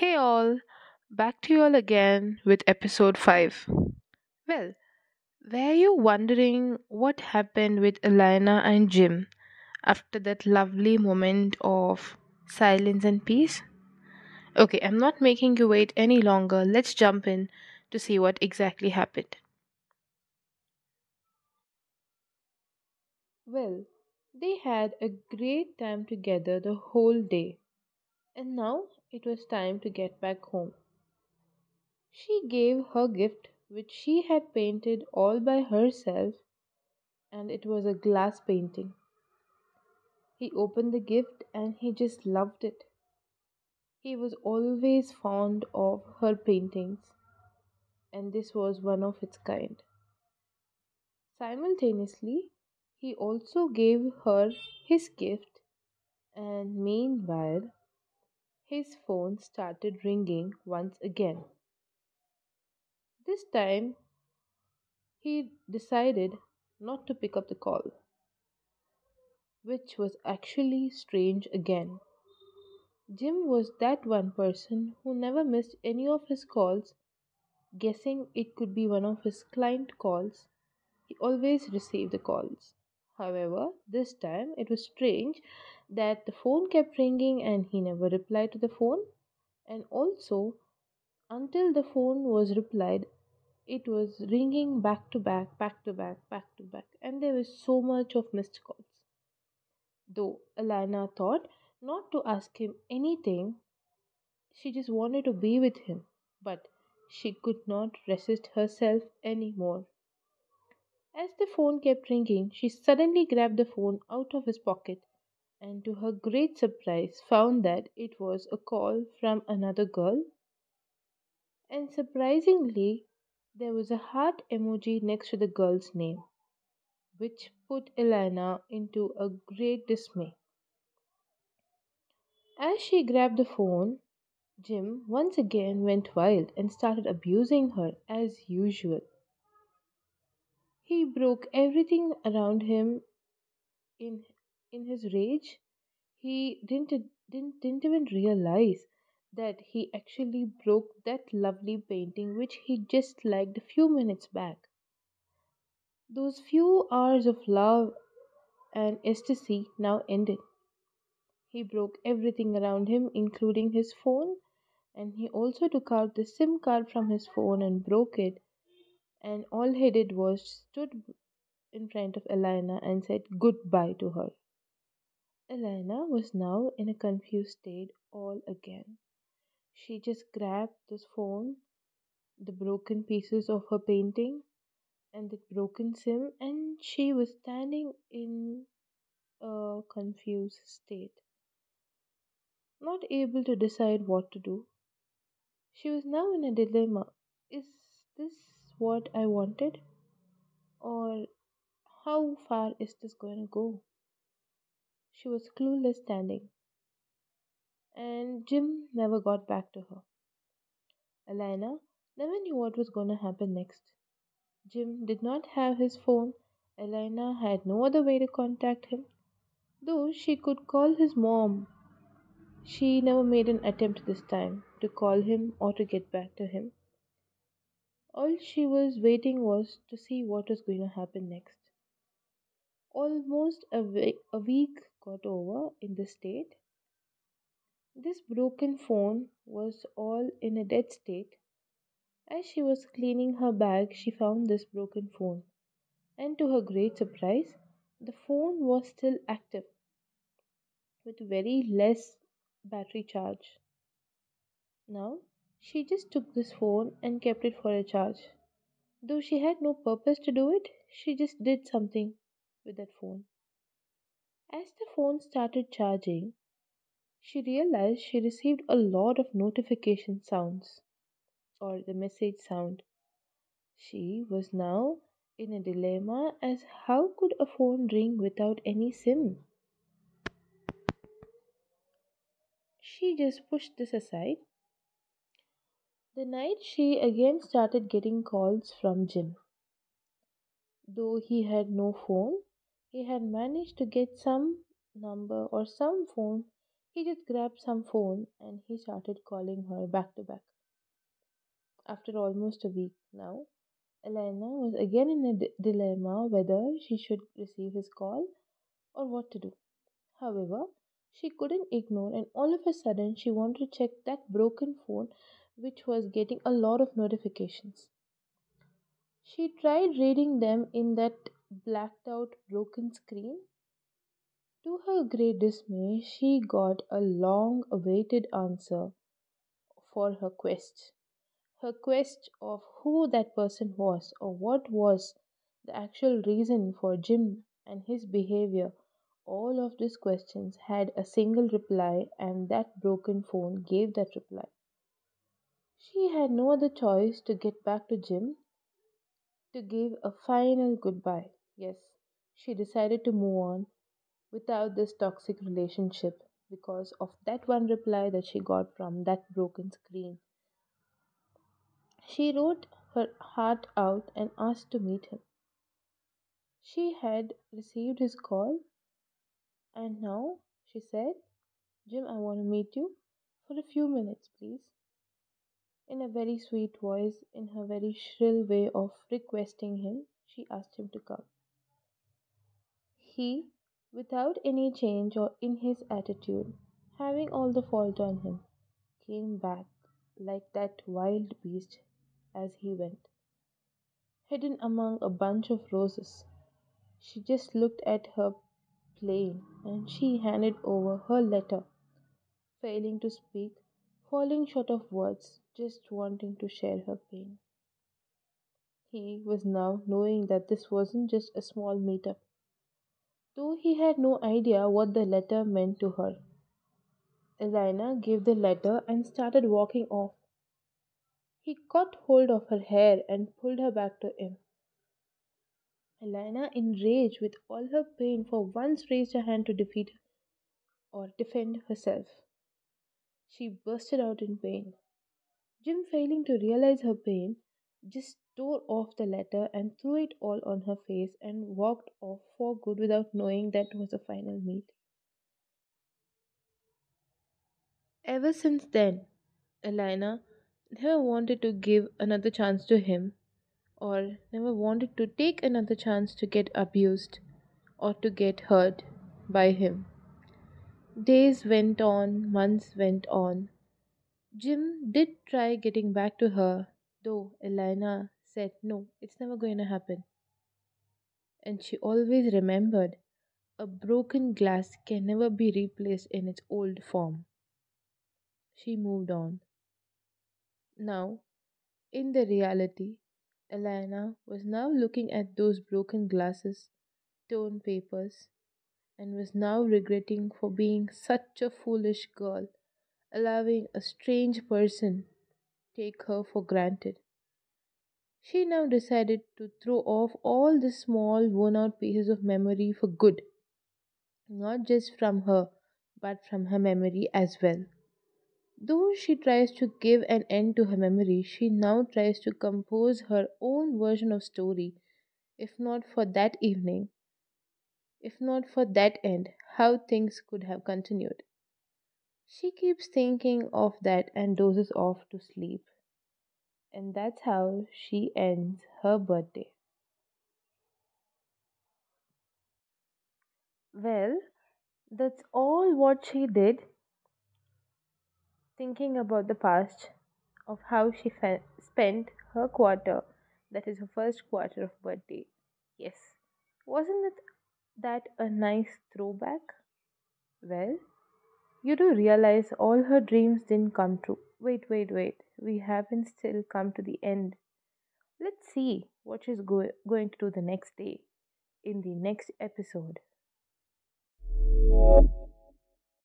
Hey all, back to you all again with episode 5. Well, were you wondering what happened with Elena and Jim after that lovely moment of silence and peace? Okay, I'm not making you wait any longer. Let's jump in to see what exactly happened. Well, they had a great time together the whole day, and now it was time to get back home. She gave her gift, which she had painted all by herself, and it was a glass painting. He opened the gift and he just loved it. He was always fond of her paintings, and this was one of its kind. Simultaneously, he also gave her his gift, and meanwhile, his phone started ringing once again. This time, he decided not to pick up the call, which was actually strange again. Jim was that one person who never missed any of his calls, guessing it could be one of his client calls. He always received the calls. However, this time it was strange that the phone kept ringing and he never replied to the phone, and also until the phone was replied it was ringing back to back, back to back, back to back, and there was so much of missed calls. Though Alana thought not to ask him anything, she just wanted to be with him, but she could not resist herself any more. As the phone kept ringing, she suddenly grabbed the phone out of his pocket and, to her great surprise, found that it was a call from another girl. And surprisingly, there was a heart emoji next to the girl's name, which put Elena into a great dismay. As she grabbed the phone, Jim once again went wild and started abusing her as usual. He broke everything around him in in his rage. He didn't didn't, didn't even realize that he actually broke that lovely painting which he just liked a few minutes back. Those few hours of love and ecstasy now ended. He broke everything around him, including his phone, and he also took out the SIM card from his phone and broke it. And all he did was stood in front of Elena and said goodbye to her. Elena was now in a confused state all again. She just grabbed this phone, the broken pieces of her painting, and the broken sim, and she was standing in a confused state, not able to decide what to do. She was now in a dilemma. Is this what I wanted? Or how far is this going to go? She was clueless standing, and Jim never got back to her. Elena never knew what was going to happen next. Jim did not have his phone. Elena had no other way to contact him. Though she could call his mom, she never made an attempt this time to call him or to get back to him. All she was waiting was to see what was going to happen next. Almost a week, a week got over in the state. This broken phone was all in a dead state. As she was cleaning her bag, she found this broken phone, and to her great surprise, the phone was still active with very less battery charge. Now, she just took this phone and kept it for a charge. Though she had no purpose to do it, she just did something with that phone. As the phone started charging, she realized she received a lot of notification sounds or the message sound. She was now in a dilemma as how could a phone ring without any SIM? She just pushed this aside. The night she again started getting calls from Jim. Though he had no phone, he had managed to get some number or some phone He just grabbed some phone and he started calling her back to back. After almost a week now, Elena was again in a d- dilemma whether she should receive his call or what to do. However, she couldn't ignore, and all of a sudden, she wanted to check that broken phone which was getting a lot of notifications. She tried reading them in that blacked out broken screen. To her great dismay, she got a long awaited answer for her quest. Her quest of who that person was or what was the actual reason for Jim and his behavior. All of these questions had a single reply, and that broken phone gave that reply. She had no other choice to get back to Jim to give a final goodbye. Yes, she decided to move on without this toxic relationship because of that one reply that she got from that broken screen. She wrote her heart out and asked to meet him. She had received his call, and now she said, Jim, I want to meet you for a few minutes, please. In a very sweet voice, in her very shrill way of requesting him, she asked him to come. He, without any change or in his attitude, having all the fault on him, came back like that wild beast as he went, hidden among a bunch of roses. She just looked at her plain and she handed over her letter, failing to speak, falling short of words, just wanting to share her pain. He was now knowing that this wasn't just a small meetup, though he had no idea what the letter meant to her. Elena gave the letter and started walking off. He caught hold of her hair and pulled her back to him. Elena, enraged with all her pain, for once raised her hand to defeat or defend herself. She bursted out in pain. Jim, failing to realize her pain, just tore off the letter and threw it all on her face and walked off for good without knowing that was a final meet. Ever since then, Elena never wanted to give another chance to him or never wanted to take another chance to get abused or to get hurt by him. Days went on, months went on. Jim did try getting back to her, though Elena said no, it's never going to happen. And she always remembered a broken glass can never be replaced in its old form. She moved on. Now, in the reality, Elena was now looking at those broken glasses, torn papers, and was now regretting for being such a foolish girl, allowing a strange person take her for granted. She now decided to throw off all the small worn out pieces of memory for good, not just from her, but from her memory as well. Though she tries to give an end to her memory, she now tries to compose her own version of story, if not for that evening, if not for that end, how things could have continued. She keeps thinking of that and dozes off to sleep. And that's how she ends her birthday. Well, that's all what she did thinking about the past of how she fe- spent her quarter, that is her first quarter of birthday. Yes, wasn't it that a nice throwback? Well, you do realize all her dreams didn't come true. Wait, wait, wait. We haven't still come to the end. Let's see what she's go- going to do the next day in the next episode.